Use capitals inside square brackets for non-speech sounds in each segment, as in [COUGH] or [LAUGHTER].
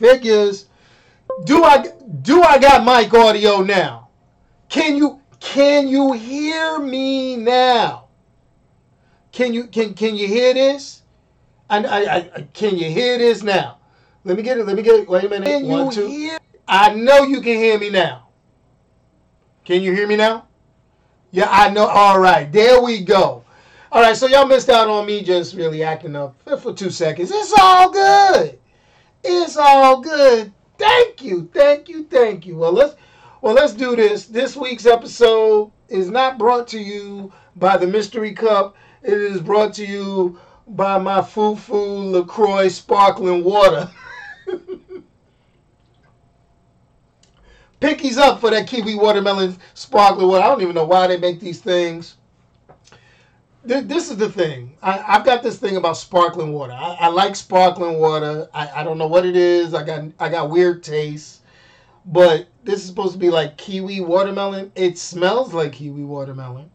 figures. Do I do I got mic audio now? Can you can you hear me now? Can you can can you hear this? And I, I, I can you hear this now? Let me get it. Let me get it. Wait a minute. Can One, you two. hear? I know you can hear me now. Can you hear me now? Yeah, I know. All right, there we go. All right, so y'all missed out on me just really acting up for two seconds. It's all good. All good. Thank you, thank you, thank you. Well, let's well let's do this. This week's episode is not brought to you by the Mystery Cup. It is brought to you by my Foo Lacroix sparkling water. [LAUGHS] Pickies up for that kiwi watermelon sparkling water. I don't even know why they make these things. Th- This is the thing. I, I've got this thing about sparkling water. I, I like sparkling water. I, I don't know what it is. I got I got weird tastes. But this is supposed to be like kiwi watermelon. It smells like kiwi watermelon.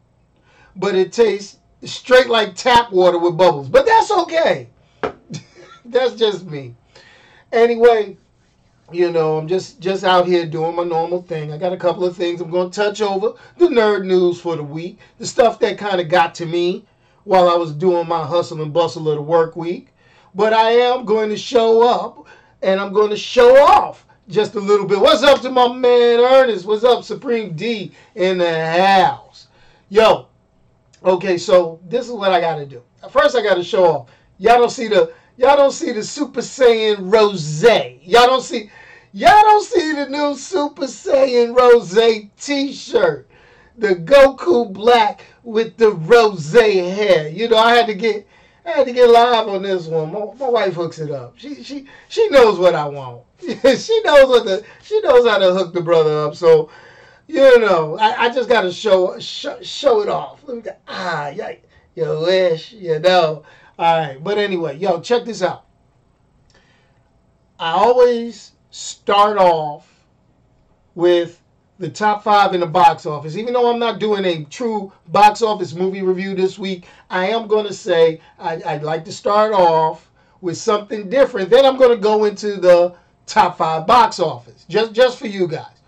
But it tastes straight like tap water with bubbles. But that's okay. [LAUGHS] that's just me. Anyway, you know, I'm just just out here doing my normal thing. I got a couple of things I'm going to touch over. The nerd news for the week, the stuff that kind of got to me while I was doing my hustle and bustle of the work week. But I am going to show up and I'm going to show off just a little bit. What's up to my man Ernest? What's up, Supreme D in the house? Yo, okay, so this is what I got to do. First, I got to show off. Y'all don't see the y'all don't see the Super Saiyan Rose. Y'all don't see y'all don't see the new Super Saiyan Rose T-shirt. The Goku black with the rose hair. You know, I had to get I had to get live on this one. My, my wife hooks it up. She she she knows what I want. [LAUGHS] she knows what the she knows how to hook the brother up. So you know, I, I just got to show, show show it off. Me go, ah, yeah, you wish, you know. All right, but anyway, yo, check this out. I always start off with the top five in the box office. Even though I'm not doing a true box office movie review this week, I am going to say I, I'd like to start off with something different. Then I'm going to go into the top five box office, just just for you guys.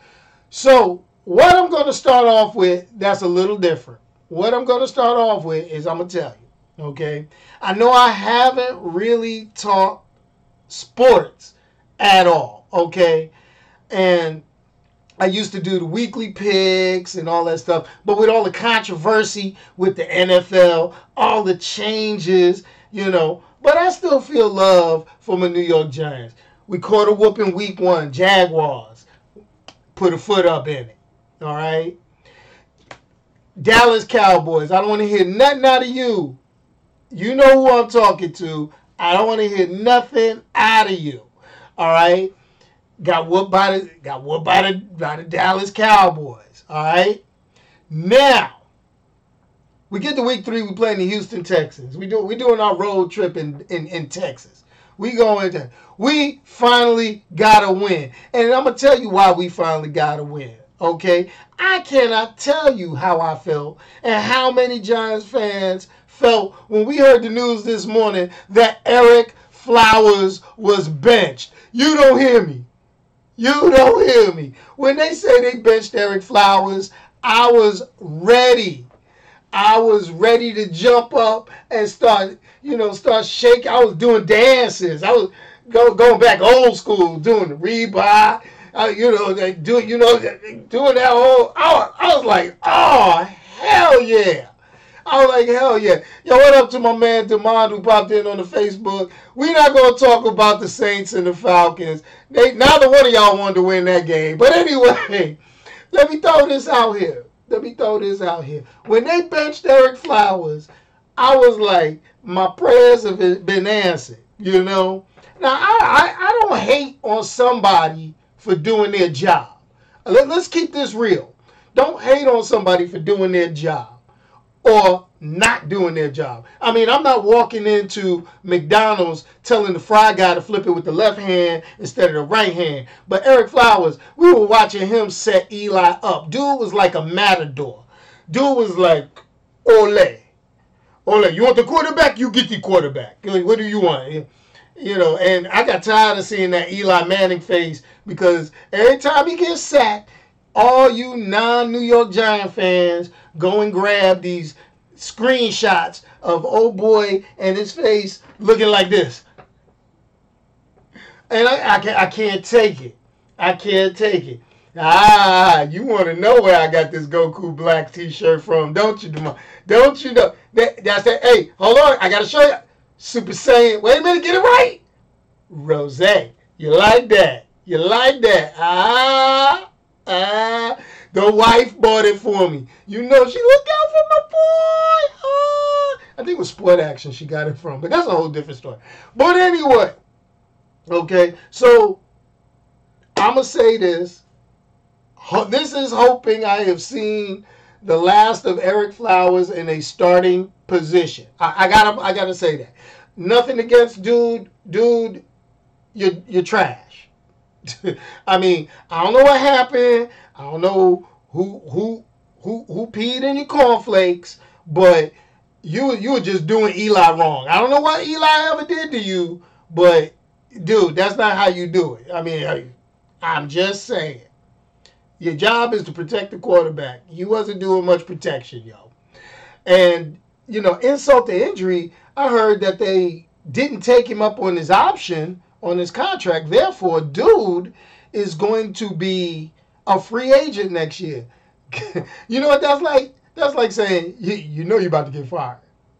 So what I'm going to start off with, that's a little different. What I'm going to start off with is I'm going to tell you, okay? I know I haven't really talked sports at all, okay? And I used to do the weekly picks and all that stuff, but with all the controversy with the NFL, all the changes, you know, but I still feel love for my New York Giants. We caught a whooping week one, Jaguars. Put a foot up in it. All right. Dallas Cowboys. I don't want to hear nothing out of you. You know who I'm talking to. I don't want to hear nothing out of you. All right. Got whooped by the got whooped by the by the Dallas Cowboys. All right. Now we get to week three. We playing the Houston Texans. We do we doing our road trip in in, in Texas. We going to we finally got a win, and I'm gonna tell you why we finally got a win. Okay, I cannot tell you how I felt and how many Giants fans felt when we heard the news this morning that Ereck Flowers was benched. You don't hear me. You don't hear me. When they say they benched Ereck Flowers, I was ready. I was ready to jump up and start, you know, start shaking. I was doing dances. I was go, going back old school, doing the Reebok, uh, you know, they do, you know, doing that whole. I I was like, oh hell yeah. I was like, hell yeah. Yo, what up to my man Demond who popped in on the Facebook? we not gonna talk about the Saints and the Falcons. They neither one of y'all wanted to win that game. But anyway, [LAUGHS] let me throw this out here. Let me throw this out here. When they benched Ereck Flowers, I was like, my prayers have been answered. You know. Now I I, I don't hate on somebody for doing their job. Let, let's keep this real. Don't hate on somebody for doing their job or not doing their job. I mean, I'm not walking into McDonald's telling the fry guy to flip it with the left hand instead of the right hand. But Ereck Flowers, we were watching him set Eli up. Dude was like a matador. Dude was like, ole. Ole, you want the quarterback? You get the quarterback. What do you want? You know, and I got tired of seeing that Eli Manning face because every time he gets sacked, all you non-New York Giant fans go and grab these screenshots of old boy and his face looking like this. And I, I, can't, I can't take it. I can't take it. Ah, you want to know where I got this Goku black T-shirt from, don't you, Demar? Don't you know? That, that's that. Hey, hold on. I got to show you. Super Saiyan. Wait a minute. Get it right. Rose. You like that? You like that? Ah. The wife bought it for me. You know, she looked out for my boy. Ah. I think it was Sport Action she got it from, but that's a whole different story. But anyway, okay, so I'm going to say this. This is hoping I have seen the last of Ereck Flowers in a starting position. I, gotta I gotta say that. Nothing against dude, dude, you're you're trash. [LAUGHS] I mean, I don't know what happened. I don't know who who who who peed in your cornflakes, but you you were just doing Eli wrong. I don't know what Eli ever did to you, but dude, that's not how you do it. I mean, I'm just saying. Your job is to protect the quarterback. You wasn't doing much protection, yo. And you know, insult to injury, I heard that they didn't take him up on his option on his contract. Therefore, dude is going to be a free agent next year. [LAUGHS] you know what that's like? That's like saying you, you know you're about to get fired.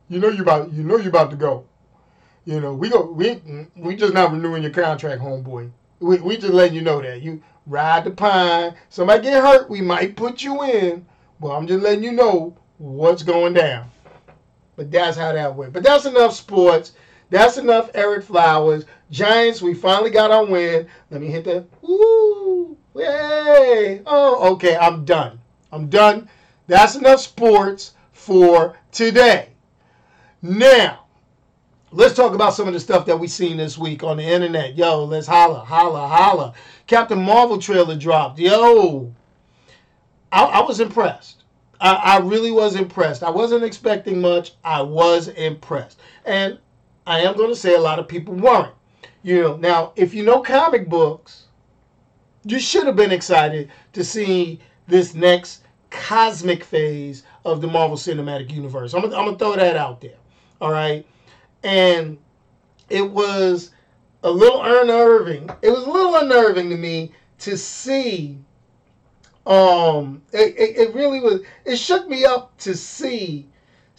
You know you're about you know you're about to go. You know we go we we just not renewing your contract, homeboy. We we just letting you know that you ride the pine. Somebody get hurt, we might put you in. Well, I'm just letting you know what's going down. But that's how that went. But that's enough sports. That's enough Ereck Flowers. Giants, we finally got our win. Let me hit that. Woo! Yay! Oh, okay, I'm done. I'm done. That's enough sports for today. Now, let's talk about some of the stuff that we seen this week on the internet. Yo, let's holla, holla, holla. Captain Marvel trailer dropped. Yo, I, I was impressed. I, I really was impressed. I wasn't expecting much. I was impressed. And I am going to say a lot of people weren't. You know, now, if you know comic books, you should have been excited to see this next cosmic phase of the Marvel Cinematic Universe. I'm, to throw that out there. All right. And it was a little unnerving. It was a little unnerving to me to see. Um, it, it, it really was. It shook me up to see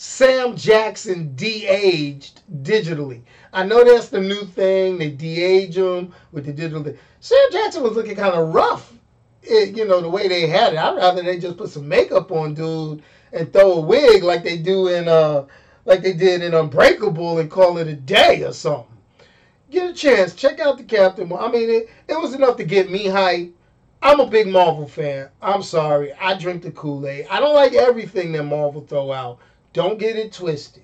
Sam Jackson de-aged digitally. I know that's the new thing. They de-age him with the digital thing. Sam Jackson was looking kind of rough. It, you know the way they had it. I'd rather they just put some makeup on dude and throw a wig like they do in uh like they did in Unbreakable and call it a day or something. Get a chance, check out the Captain. I mean, it, it was enough to get me hype. I'm a big Marvel fan. I'm sorry. I drink the Kool-Aid. I don't like everything that Marvel throw out. Don't get it twisted.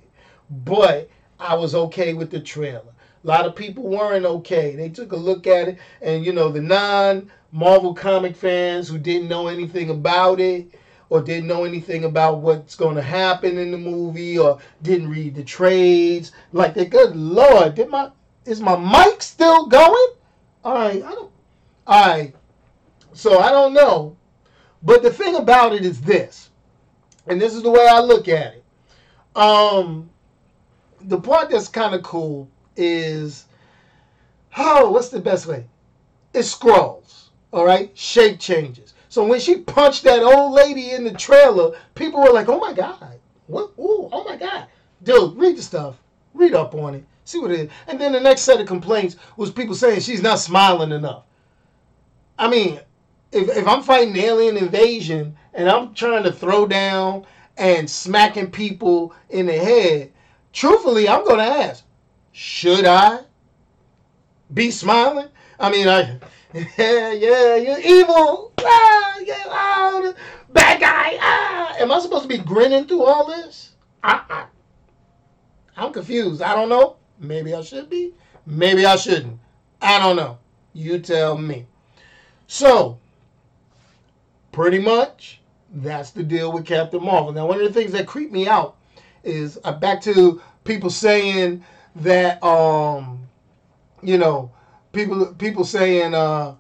But I was okay with the trailer. A lot of people weren't okay. They took a look at it, and you know, the non Marvel comic fans who didn't know anything about it, or didn't know anything about what's going to happen in the movie or didn't read the trades. Like, the good lord, did my is my mic still going? All right, I don't. All right, so I don't know, but the thing about it is this, and this is the way I look at it. Um, the part that's kind of cool is, oh, what's the best way? It scrolls. All right, shape changes. So when she punched that old lady in the trailer, people were like, "Oh my god, what? Ooh, oh my god, dude, read the stuff, read up on it, see what it is." And then the next set of complaints was people saying she's not smiling enough. I mean, if if I'm fighting alien invasion and I'm trying to throw down and smacking people in the head, truthfully, I'm gonna ask, should I be smiling? I mean, I [LAUGHS] yeah, yeah, you're evil. Ah, ah, bad guy. Ah. Am I supposed to be grinning through all this? I, I, I'm confused. I don't know. Maybe I should be. Maybe I shouldn't. I don't know. You tell me. So, pretty much, that's the deal with Captain Marvel. Now, one of the things that creep me out is uh, back to people saying that um you know, people people saying uh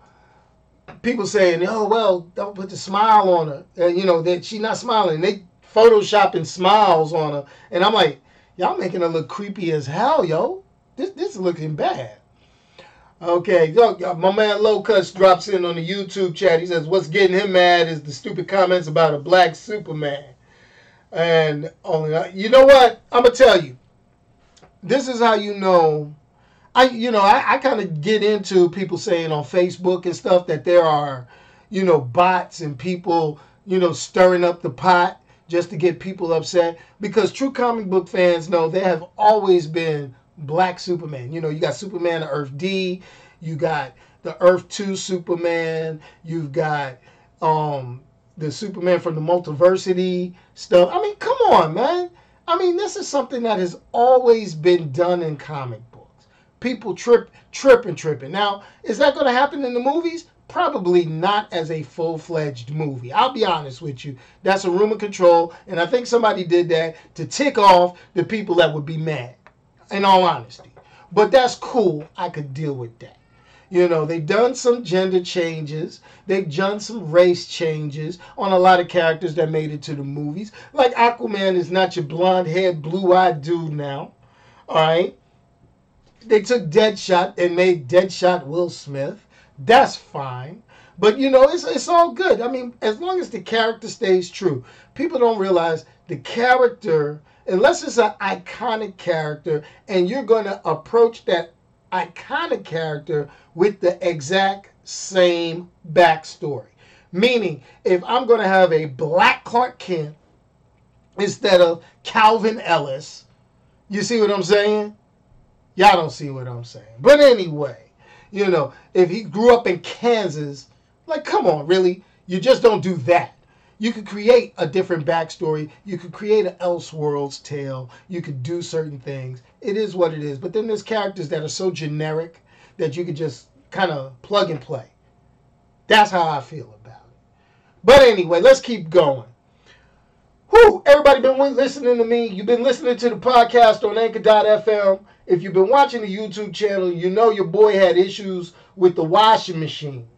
people saying, "Oh well, don't put the smile on her," and you know that she's not smiling. They photoshopping smiles on her, and I'm like, y'all making her look creepy as hell, yo. This this is looking bad. Okay, my man Low Cuts drops in on the YouTube chat. He says, "What's getting him mad is the stupid comments about a black Superman." And only uh, you know what I'm gonna tell you. This is how you know I you know I, I kind of get into people saying on Facebook and stuff that there are you know bots and people you know stirring up the pot just to get people upset because true comic book fans know there have always been black Superman. You know you got Superman of Earth D, you got the Earth Two Superman, you've got um the Superman from the multiversity stuff. I mean, come on, man. I mean, this is something that has always been done in comic books. people trip, tripping, tripping. Now, is that going to happen in the movies? Probably not as a full fledged movie. I'll be honest with you. That's a rumor control, and I think somebody did that to tick off the people that would be mad, in all honesty. But that's cool. I could deal with that. You know, they've done some gender changes. They've done some race changes on a lot of characters that made it to the movies. Like Aquaman is not your blonde haired, blue eyed dude now. All right they took Deadshot and made Deadshot Will Smith. That's fine. But you know, it's it's all good. I mean, as long as the character stays true. People don't realize the character, unless it's an iconic character, and you're going to approach that iconic character with the exact same backstory. Meaning, if I'm going to have a black Clark Kent instead of Calvin Ellis, you see what I'm saying? Y'all don't see what I'm saying. But anyway, you know, if he grew up in Kansas, like, come on, really? You just don't do that. You could create a different backstory. You could create an Elseworlds tale. You could do certain things. It is what it is. But then there's characters that are so generic that you could just kind of plug and play. That's how I feel about it. But anyway, let's keep going. Whew, everybody been listening to me. You've been listening to the podcast on Anchor.fm. If you've been watching the YouTube channel, you know your boy had issues with the washing machine.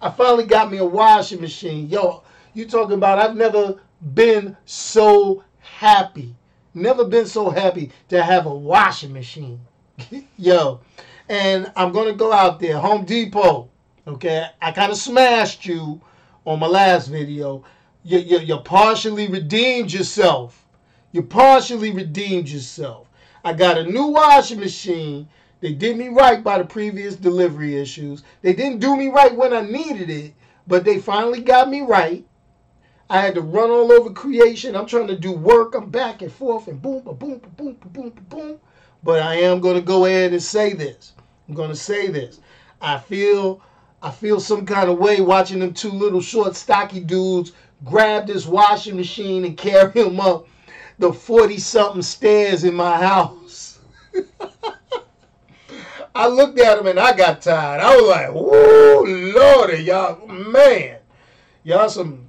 I finally got me a washing machine. Yo, you talking about I've never been so happy. Never been so happy to have a washing machine. [LAUGHS] Yo, and I'm to go out there, Home Depot. Okay, I kind of smashed you on my last video. You, you, you partially redeemed yourself. You partially redeemed yourself. I got a new washing machine. They did me right by the previous delivery issues. They didn't do me right when I needed it, but they finally got me right. I had to run all over creation. I'm trying to do work. I'm back and forth and boom, boom, boom, boom, boom, boom, boom. But I am going to go ahead and say this. I'm going to say this. I feel I feel some kind of way watching them two little short stocky dudes grab this washing machine and carry [LAUGHS] him up the 40 something stairs in my house. [LAUGHS] I looked at him and I got tired. I was like, "Whoa, lordy, y'all, man, y'all some."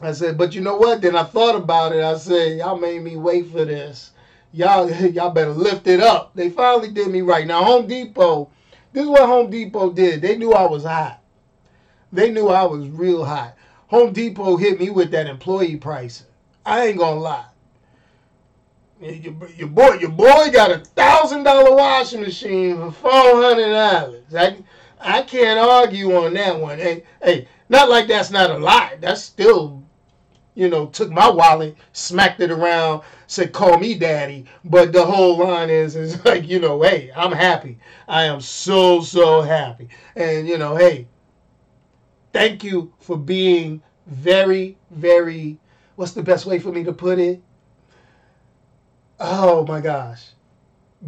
I said, but you know what? Then I thought about it. I said, y'all made me wait for this. Y'all, [LAUGHS] y'all better lift it up. They finally did me right. Now, Home Depot, this is what Home Depot did. They knew I was hot. They knew I was real hot. Home Depot hit me with that employee pricing. I ain't gonna lie. Your, your boy, your boy got a thousand dollar washing machine for four hundred dollars. I, I can't argue on that one. Hey, hey, not like that's not a lie. That's still, you know, took my wallet, smacked it around, said call me daddy. But the whole line is, is [LAUGHS] like, you know, hey, I'm happy. I am so so happy, and you know, hey, thank you for being very very. What's the best way for me to put it? oh my gosh,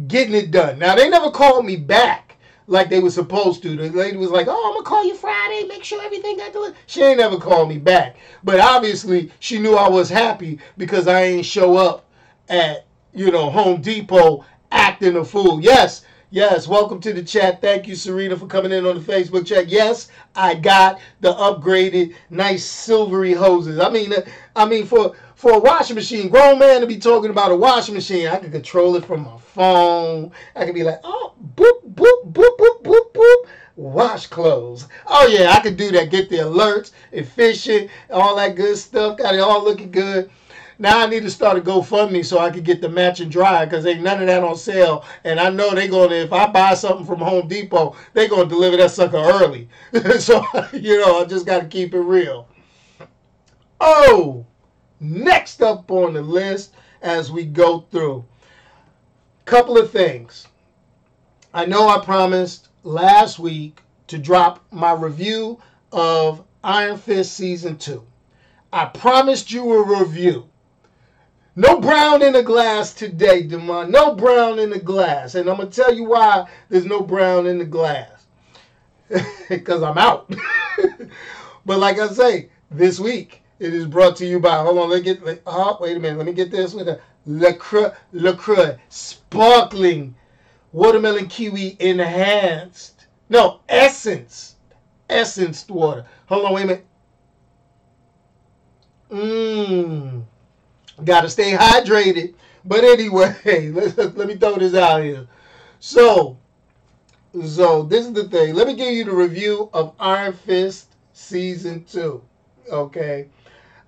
getting it done. Now they never called me back like they were supposed to. The lady was like, "Oh, I'm gonna call you Friday, make sure everything got done." She ain't never called me back, but obviously she knew I was happy because I ain't show up at you know Home Depot acting a fool. Yes, Yes, welcome to the chat. Thank you, Serena, for coming in on the Facebook chat. Yes, I got the upgraded, nice silvery hoses. I mean, uh, I mean for for a washing machine, grown man to be talking about a washing machine, I can control it from my phone. I can be like, oh, boop, boop, boop, boop, boop, boop. Wash clothes. Oh yeah, I can do that. Get the alerts, efficient, all that good stuff. Got it all looking good. Now I need to start a GoFundMe so I can get the matching dryer because ain't none of that on sale. And I know they gonna if I buy something from Home Depot, they gonna deliver that sucker early. [LAUGHS] so you know I just gotta keep it real. Oh, next up on the list as we go through, couple of things. I know I promised last week to drop my review of Iron Fist season two. I promised you a review. No brown in the glass today, Demond. No brown in the glass. And I'm going to tell you why there's no brown in the glass. [LAUGHS] Because I'm out. [LAUGHS] but like I say, this week it is brought to you by, hold on, let me get, oh, wait a minute, let me get this with a LaCroix, LaCroix sparkling watermelon kiwi enhanced. No, essence. Essenced water. Hold on, wait a minute. Mmm. Got to stay hydrated. But anyway, [LAUGHS] let, let me throw this out here. So, so this is the thing. Let me give you the review of Iron Fist season two. Okay,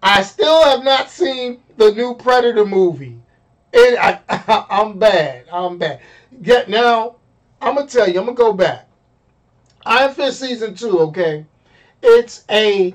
I still have not seen the new Predator movie. It, I, [LAUGHS] I'm bad. I'm bad. Get now. I'm gonna tell you. I'm gonna go back. Iron Fist season two. Okay, it's a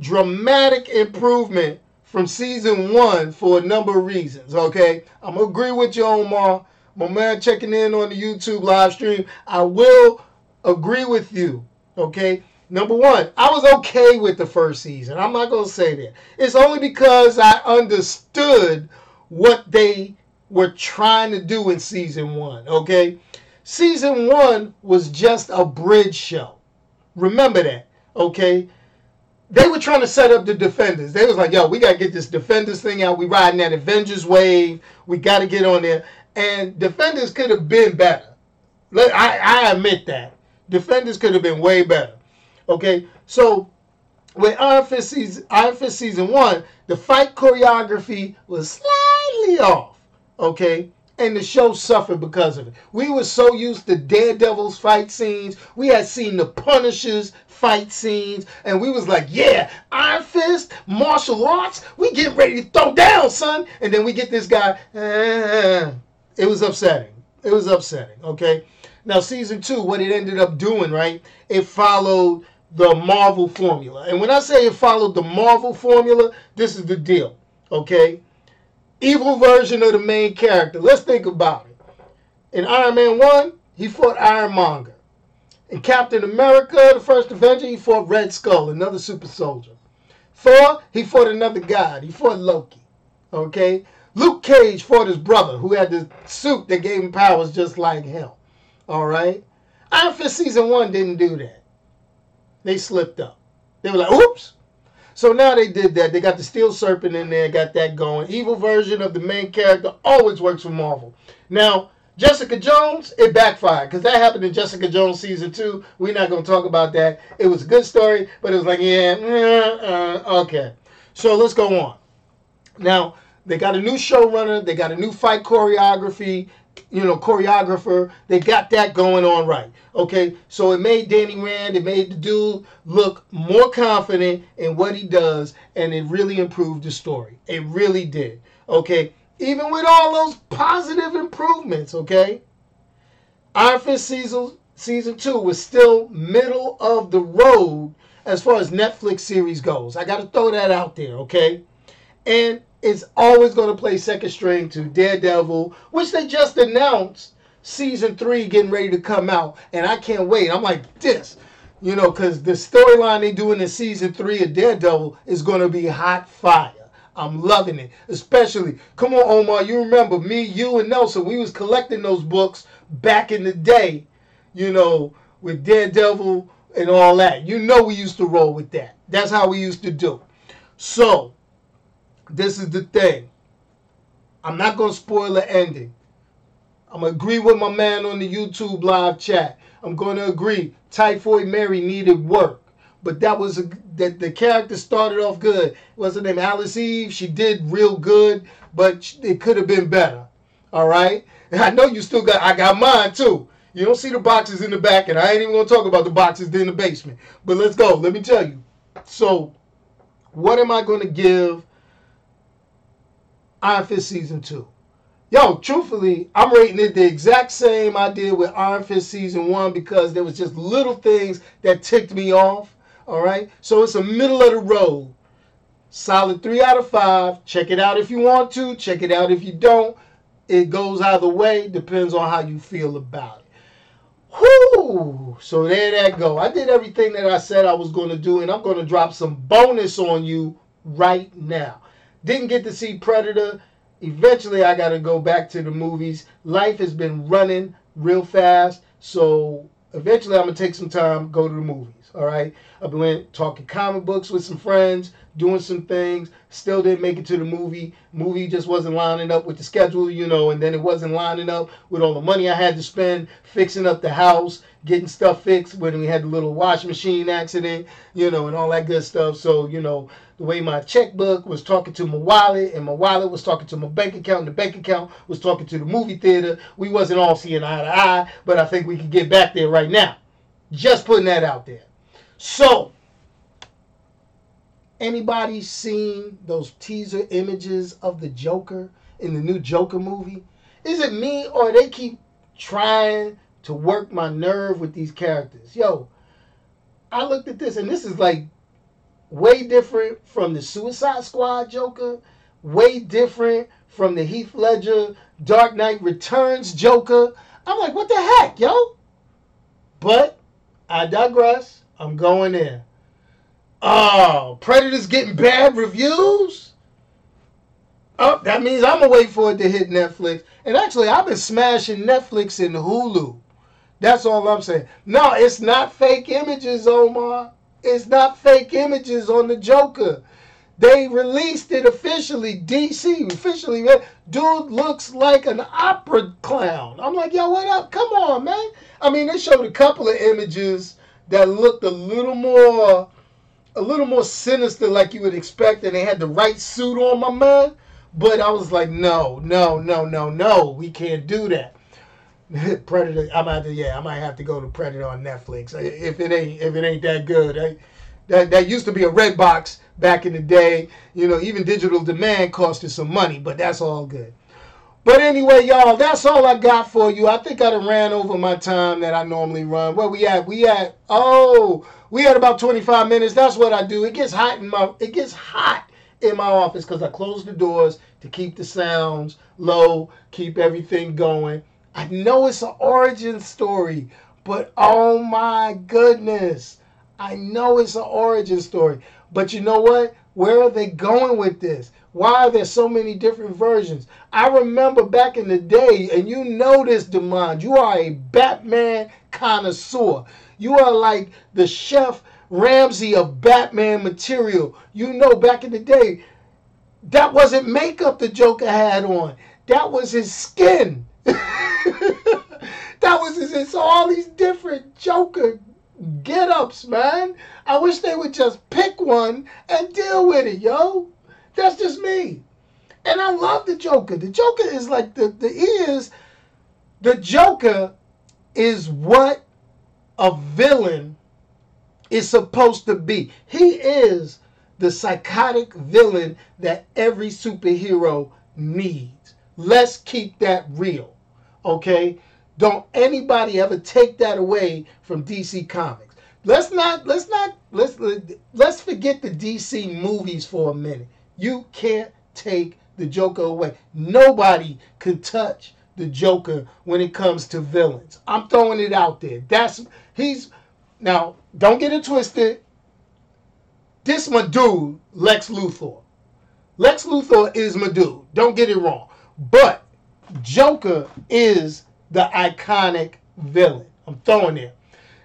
dramatic improvement from season one for a number of reasons. Okay, I'm gonna agree with you, Omar. My man checking in on the YouTube live stream. I will agree with you. Okay. Number one, I was okay with the first season. I'm not gonna say that. It's only because I understood what they were trying to do in season one. Okay. Season one was just a bridge show. Remember that. Okay they were trying to set up the defenders. They was like, yo, we gotta get this defenders thing out. We riding that Avengers wave. We gotta get on there. And defenders could have been better. I, I admit that. Defenders could have been way better. Okay, so with Iron Fist season, Iron Fist season one, the fight choreography was slightly off. Okay, and the show suffered because of it. We were so used to Daredevil's fight scenes. We had seen the Punishers fight scenes, and we was like, yeah, Iron Fist, martial arts, we getting ready to throw down, son. And then we get this guy. [LAUGHS] It was upsetting. It was upsetting. Okay. Now season two, what it ended up doing, right? It followed the Marvel formula, and when I say it followed the Marvel formula, this is the deal. Okay evil version of the main character. Let's think about it. In Iron Man 1, he fought Ironmonger. In Captain America, the first Avenger, he fought Red Skull, another super soldier. Thor, he fought another god. He fought Loki. Okay? Luke Cage fought his brother, who had the suit that gave him powers just like him. All right? Iron Fist Season 1 didn't do that. They slipped up. They were like, oops, so now they did that. They got the Steel Serpent in there, got that going. Evil version of the main character always works for Marvel. Now, Jessica Jones, it backfired because that happened in Jessica Jones season two. We're not going to talk about that. It was a good story, but it was like, yeah, uh, okay. So let's go on. Now, they got a new showrunner, they got a new fight choreography, you know, choreographer. They got that going on right. Okay, so it made Danny Rand, it made the dude look more confident in what he does, and it really improved the story. It really did. Okay, even with all those positive improvements. Okay, Iron Fist season season two was still middle of the road as far as Netflix series goes. I got to throw that out there. Okay, and it's always going to play second string to Daredevil, which they just announced season three getting ready to come out, and I can't wait. I'm like this, you know, because the storyline they doing in season three of Daredevil is going to be hot fire. I'm loving it, especially. Come on, Omar, you remember me, you, and Nelson? We was collecting those books back in the day, you know, with Daredevil and all that. You know, we used to roll with that. That's how we used to do. So, this is the thing. I'm not to spoil the ending. I'm gonna agree with my man on the YouTube live chat. I'm gonna agree. Typhoid Mary needed work, but that was a, that the character started off good. What's her name? Alice Eve. She did real good, but it could have been better. All right. And I know you still got. I got mine too. You don't see the boxes in the back, and I ain't even gonna talk about the boxes in the basement. But let's go. Let me tell you. So, what am I gonna give Iron Fist season two? Yo, truthfully, I'm rating it the exact same I did with Iron Fist season one because there was just little things that ticked me off. All right, so it's a middle of the road. Solid three out of five. Check it out if you want to. Check it out if you don't. It goes either way. Depends on how you feel about it. Whoo! So there that go. I did everything that I said I was going to do, and I'm going to drop some bonus on you right now. Didn't get to see Predator. Eventually, I got to go back to the movies. Life has been running real fast, so eventually, I'm gonna take some time, go to the movies. All right. I've been talking comic books with some friends, doing some things. Still didn't make it to the movie. Movie just wasn't lining up with the schedule, you know, and then it wasn't lining up with all the money I had to spend fixing up the house, getting stuff fixed when we had the little washing machine accident, you know, and all that good stuff. So, you know, the way my checkbook was talking to my wallet and my wallet was talking to my bank account and the bank account was talking to the movie theater. We wasn't all seeing eye to eye, but I think we can get back there right now. Just putting that out there. So, anybody seen those teaser images of the Joker in the new Joker movie? Is it me or they keep trying to work my nerve with these characters? Yo, I looked at this and this is like way different from the Suicide Squad Joker, way different from the Heath Ledger Dark Knight Returns Joker. I'm like, what the heck, yo? But I digress. I'm going there. Oh, Predator's getting bad reviews? Oh, that means I'm gonna wait for it to hit Netflix. And actually, I've been smashing Netflix and Hulu. That's all I'm saying. No, it's not fake images, Omar. It's not fake images on the Joker. They released it officially. DC officially. Dude looks like an opera clown. I'm like, yo, what up? Come on, man. I mean, they showed a couple of images that looked a little more, a little more sinister, like you would expect, and they had the right suit on, my man. But I was like, no, no, no, no, no, we can't do that. [LAUGHS] Predator. I might, yeah, I might have to go to Predator on Netflix if it ain't if it ain't that good. I, that that used to be a red box back in the day. You know, even digital demand costed some money, but that's all good. But anyway, y'all, that's all I got for you. I think I done ran over my time that I normally run. Where we at? We at oh, we had about 25 minutes. That's what I do. It gets hot in my it gets hot in my office because I close the doors to keep the sounds low, keep everything going. I know it's an origin story, but oh my goodness. I know it's an origin story. But you know what? Where are they going with this? Why are there so many different versions? I remember back in the day, and you know this, Demond, you are a Batman connoisseur. You are like the chef Ramsay of Batman material. You know, back in the day, that wasn't makeup the Joker had on. That was his skin. [LAUGHS] that was his, it's all these different Joker get ups, man. I wish they would just pick one and deal with it, yo. That's just me. And I love the Joker. The Joker is like the the is the Joker is what a villain is supposed to be. He is the psychotic villain that every superhero needs. Let's keep that real. Okay? Don't anybody ever take that away from DC Comics. Let's not let's not let's let's forget the DC movies for a minute. You can't take the Joker away. Nobody can touch the Joker when it comes to villains. I'm throwing it out there. That's he's now don't get it twisted. This my dude, Lex Luthor. Lex Luthor is my dude. Don't get it wrong. But Joker is the iconic villain. I'm throwing it.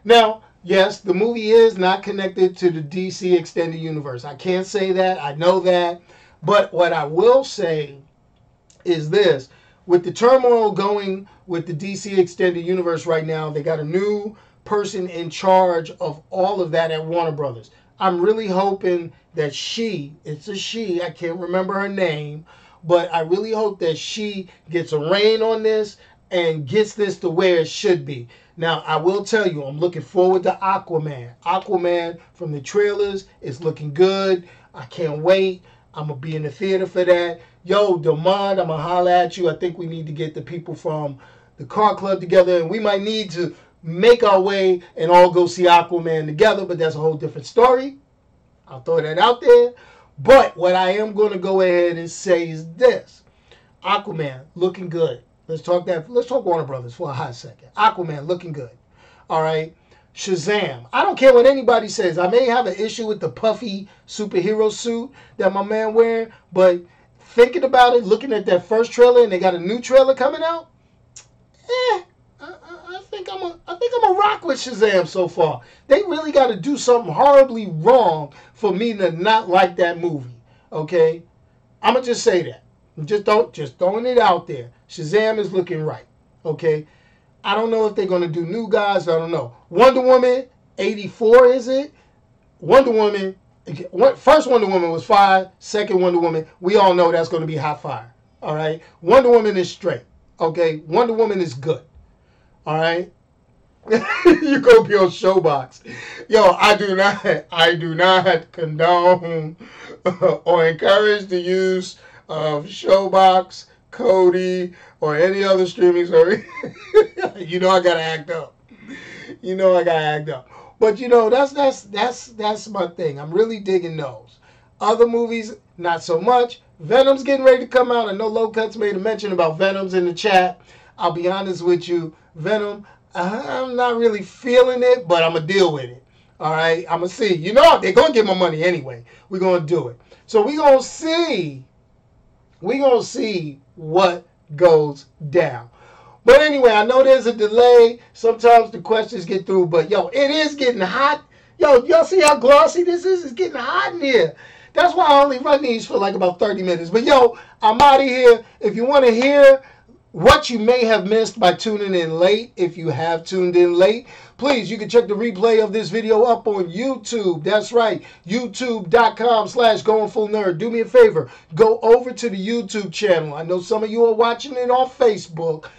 Now, yes, the movie is not connected to the DC extended universe. I can't say that. I know that. But what I will say is this with the turmoil going with the DC Extended Universe right now, they got a new person in charge of all of that at Warner Brothers. I'm really hoping that she, it's a she, I can't remember her name, but I really hope that she gets a reign on this and gets this to where it should be. Now, I will tell you, I'm looking forward to Aquaman. Aquaman from the trailers is looking good. I can't wait. I'm going to be in the theater for that. Yo, Demond, I'm going to holler at you. I think we need to get the people from the car club together, and we might need to make our way and all go see Aquaman together, but that's a whole different story. I'll throw that out there. But what I am going to go ahead and say is this Aquaman looking good. Let's talk that. Let's talk Warner Brothers for a hot second. Aquaman looking good. All right. Shazam. I don't care what anybody says. I may have an issue with the puffy superhero suit that my man wearing, but thinking about it, looking at that first trailer, and they got a new trailer coming out. Eh, think I'm a, I think I'm a rock with Shazam so far. They really got to do something horribly wrong for me to not like that movie. Okay, I'm gonna just say that. Just don't just throwing it out there. Shazam is looking right. Okay, I don't know if they're gonna do new guys. I don't know. Wonder Woman 84 is it? Wonder Woman. First Wonder Woman was fire. Second Wonder Woman, we all know that's going to be hot fire. All right. Wonder Woman is straight. Okay. Wonder Woman is good. All right. [LAUGHS] you go be on Showbox. Yo, I do not, I do not condone [LAUGHS] or encourage the use of Showbox, Kodi, or any other streaming service. [LAUGHS] you know I gotta act up. You know I gotta act up. But you know that's that's that's that's my thing. I'm really digging those. Other movies, not so much. Venom's getting ready to come out. I know Low Cuts made a mention about Venom's in the chat. I'll be honest with you, Venom. I'm not really feeling it, but I'm gonna deal with it. All right, I'm gonna see. You know they're gonna get my money anyway. We're gonna do it. So we're gonna see. We're gonna see what goes down. But anyway, I know there's a delay. Sometimes the questions get through, but yo, it is getting hot. Yo, y'all see how glossy this is? It's getting hot in here. That's why I only run these for like about 30 minutes. But yo, I'm out of here. If you want to hear what you may have missed by tuning in late, if you have tuned in late, please, you can check the replay of this video up on YouTube. That's right, youtube.com slash going full nerd. Do me a favor, go over to the YouTube channel. I know some of you are watching it on Facebook,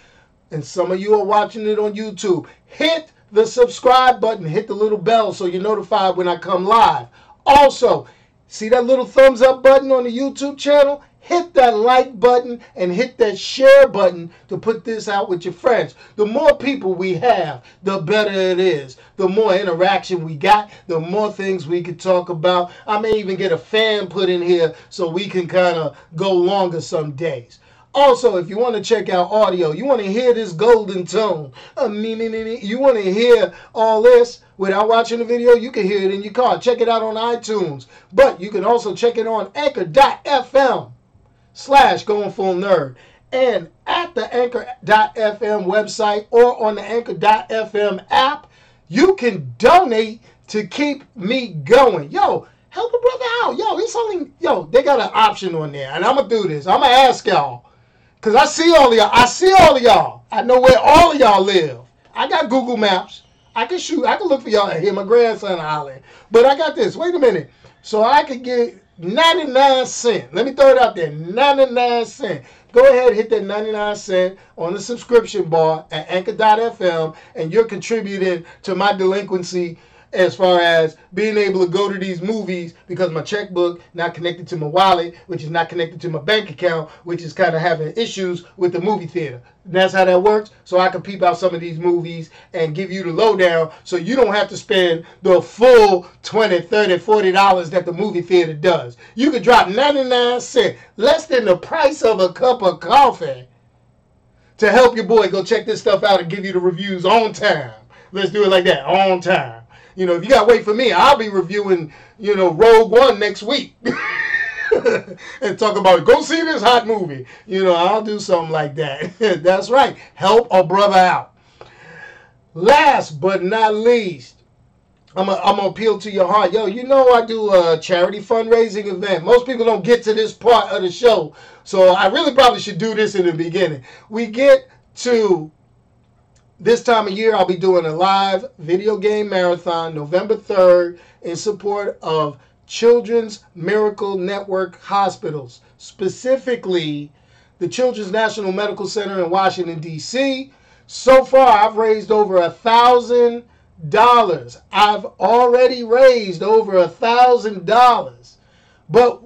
and some of you are watching it on YouTube. Hit the subscribe button, hit the little bell so you're notified when I come live. Also, see that little thumbs up button on the YouTube channel? Hit that like button and hit that share button to put this out with your friends. The more people we have, the better it is. The more interaction we got, the more things we could talk about. I may even get a fan put in here so we can kind of go longer some days. Also, if you want to check out audio, you want to hear this golden tone, uh, me, me, me, me, you want to hear all this without watching the video, you can hear it in your car. Check it out on iTunes. But you can also check it on anchor.fm slash going full nerd. And at the anchor.fm website or on the anchor.fm app you can donate to keep me going. Yo help a brother out. Yo it's only yo they got an option on there. And i'm gonna do this. I'm gonna ask y'all. Because i see all of y'all. I see all of y'all. I know where all of y'all live. I got google maps. I can shoot. I can look for y'all and hear my grandson hollering. But i got this. Wait a minute so i could get 99 cent. Let me throw it out there. 99 cent. Go ahead, hit that 99 cent on the subscription bar at anchor.fm, and you're contributing to my delinquency as far as being able to go to these movies because my checkbook not connected to my wallet, which is not connected to my bank account, which is kind of having issues with the movie theater. And that's how that works. So I can peep out some of these movies and give you the lowdown so you don't have to spend the full 20, 30, 40 dollars that the movie theater does. You could drop 99 cents, less than the price of a cup of coffee to help your boy go check this stuff out and give you the reviews on time. Let's do it like that, on time. You know, if you gotta wait for me, I'll be reviewing, you know, Rogue One next week. [LAUGHS] and talk about go see this hot movie. You know, I'll do something like that. [LAUGHS] That's right. Help a brother out. Last but not least, I'm gonna I'm appeal to your heart. Yo, you know I do a charity fundraising event. Most people don't get to this part of the show. So I really probably should do this in the beginning. We get to this time of year, I'll be doing a live video game marathon November 3rd in support of Children's Miracle Network hospitals, specifically the Children's National Medical Center in Washington, D.C. So far, I've raised over a thousand dollars. I've already raised over a thousand dollars. But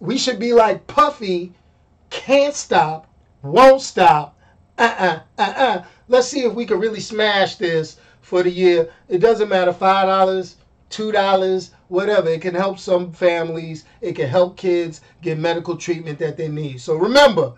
we should be like Puffy, can't stop, won't stop. Uh-uh, uh-uh. Let's see if we can really smash this for the year. It doesn't matter, five dollars, two dollars, whatever. It can help some families. It can help kids get medical treatment that they need. So remember,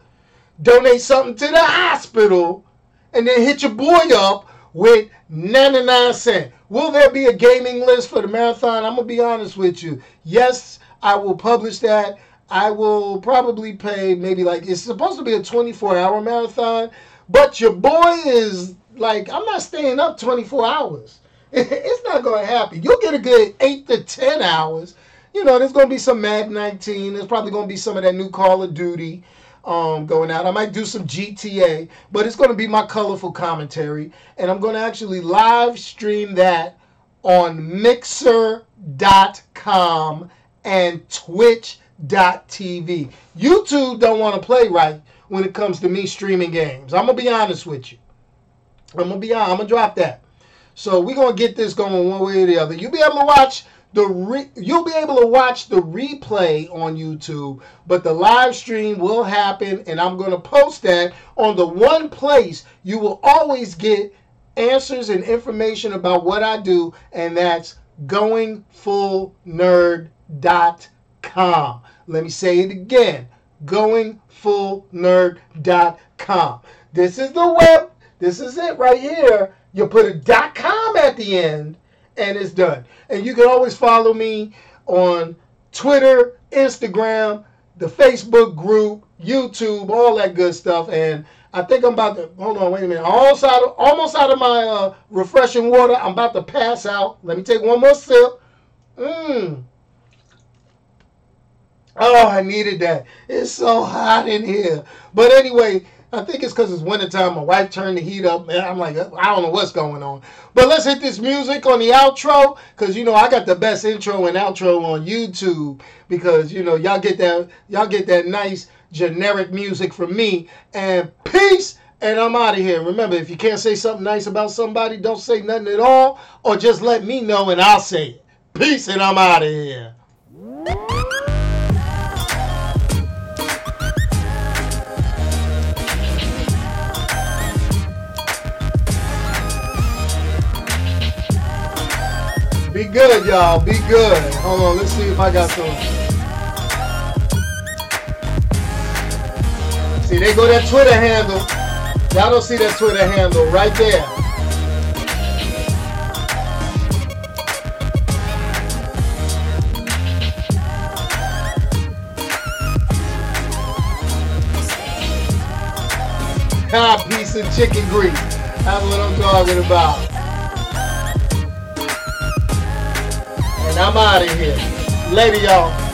donate something to the hospital and then hit your boy up with 99 cents. Will there be a gaming list for the marathon? I'm to be honest with you. Yes, I will publish that. I will probably pay maybe like it's supposed to be a 24 hour marathon, but your boy is like, I'm not staying up 24 hours. [LAUGHS] It's not going to happen. You'll get a good 8 to 10 hours. You know, there's going to be some Madden 19. There's probably going to be some of that new Call of Duty um, going out. I might do some GTA, but it's going to be my colorful commentary. And I'm going to actually live stream that on mixer.com and twitch.tv. YouTube don't want to play right when it comes to me streaming games. I'm going to be honest with you. I'm going to be. I'm going to drop that. So we're going to get this going one way or the other. You'll be able to watch the re- you'll be able to watch the replay on YouTube, but the live stream will happen, and I'm going to post that on the one place you will always get answers and information about what I do, and that's goingfullnerd.com. Let me say it again goingfullnerd.com. This is the web, this is it right here. You put a .com at the end and it's done. And you can always follow me on Twitter, Instagram, the Facebook group, YouTube, all that good stuff. And I think I'm about to hold on, wait a minute. Almost out of, almost out of my uh, refreshing water. I'm about to pass out. Let me take one more sip. Mmm. Oh, I needed that. It's so hot in here. But anyway, I think it's because it's wintertime. My wife turned the heat up. Man, I'm like, uh, I don't know what's going on. But let's hit this music on the outro because you know I got the best intro and outro on YouTube because you know y'all get that y'all get that nice generic music from me. And peace. And I'm out of here. Remember, if you can't say something nice about somebody, don't say nothing at all, or just let me know and I'll say it. Peace, and I'm out of here. Good, y'all. Be good. Hold on. Let's see if I got some. See, they go that Twitter handle. Y'all don't see that Twitter handle right there. Ah, piece of chicken grease. That's what I'm talking about. I'm out of here. Later, y'all.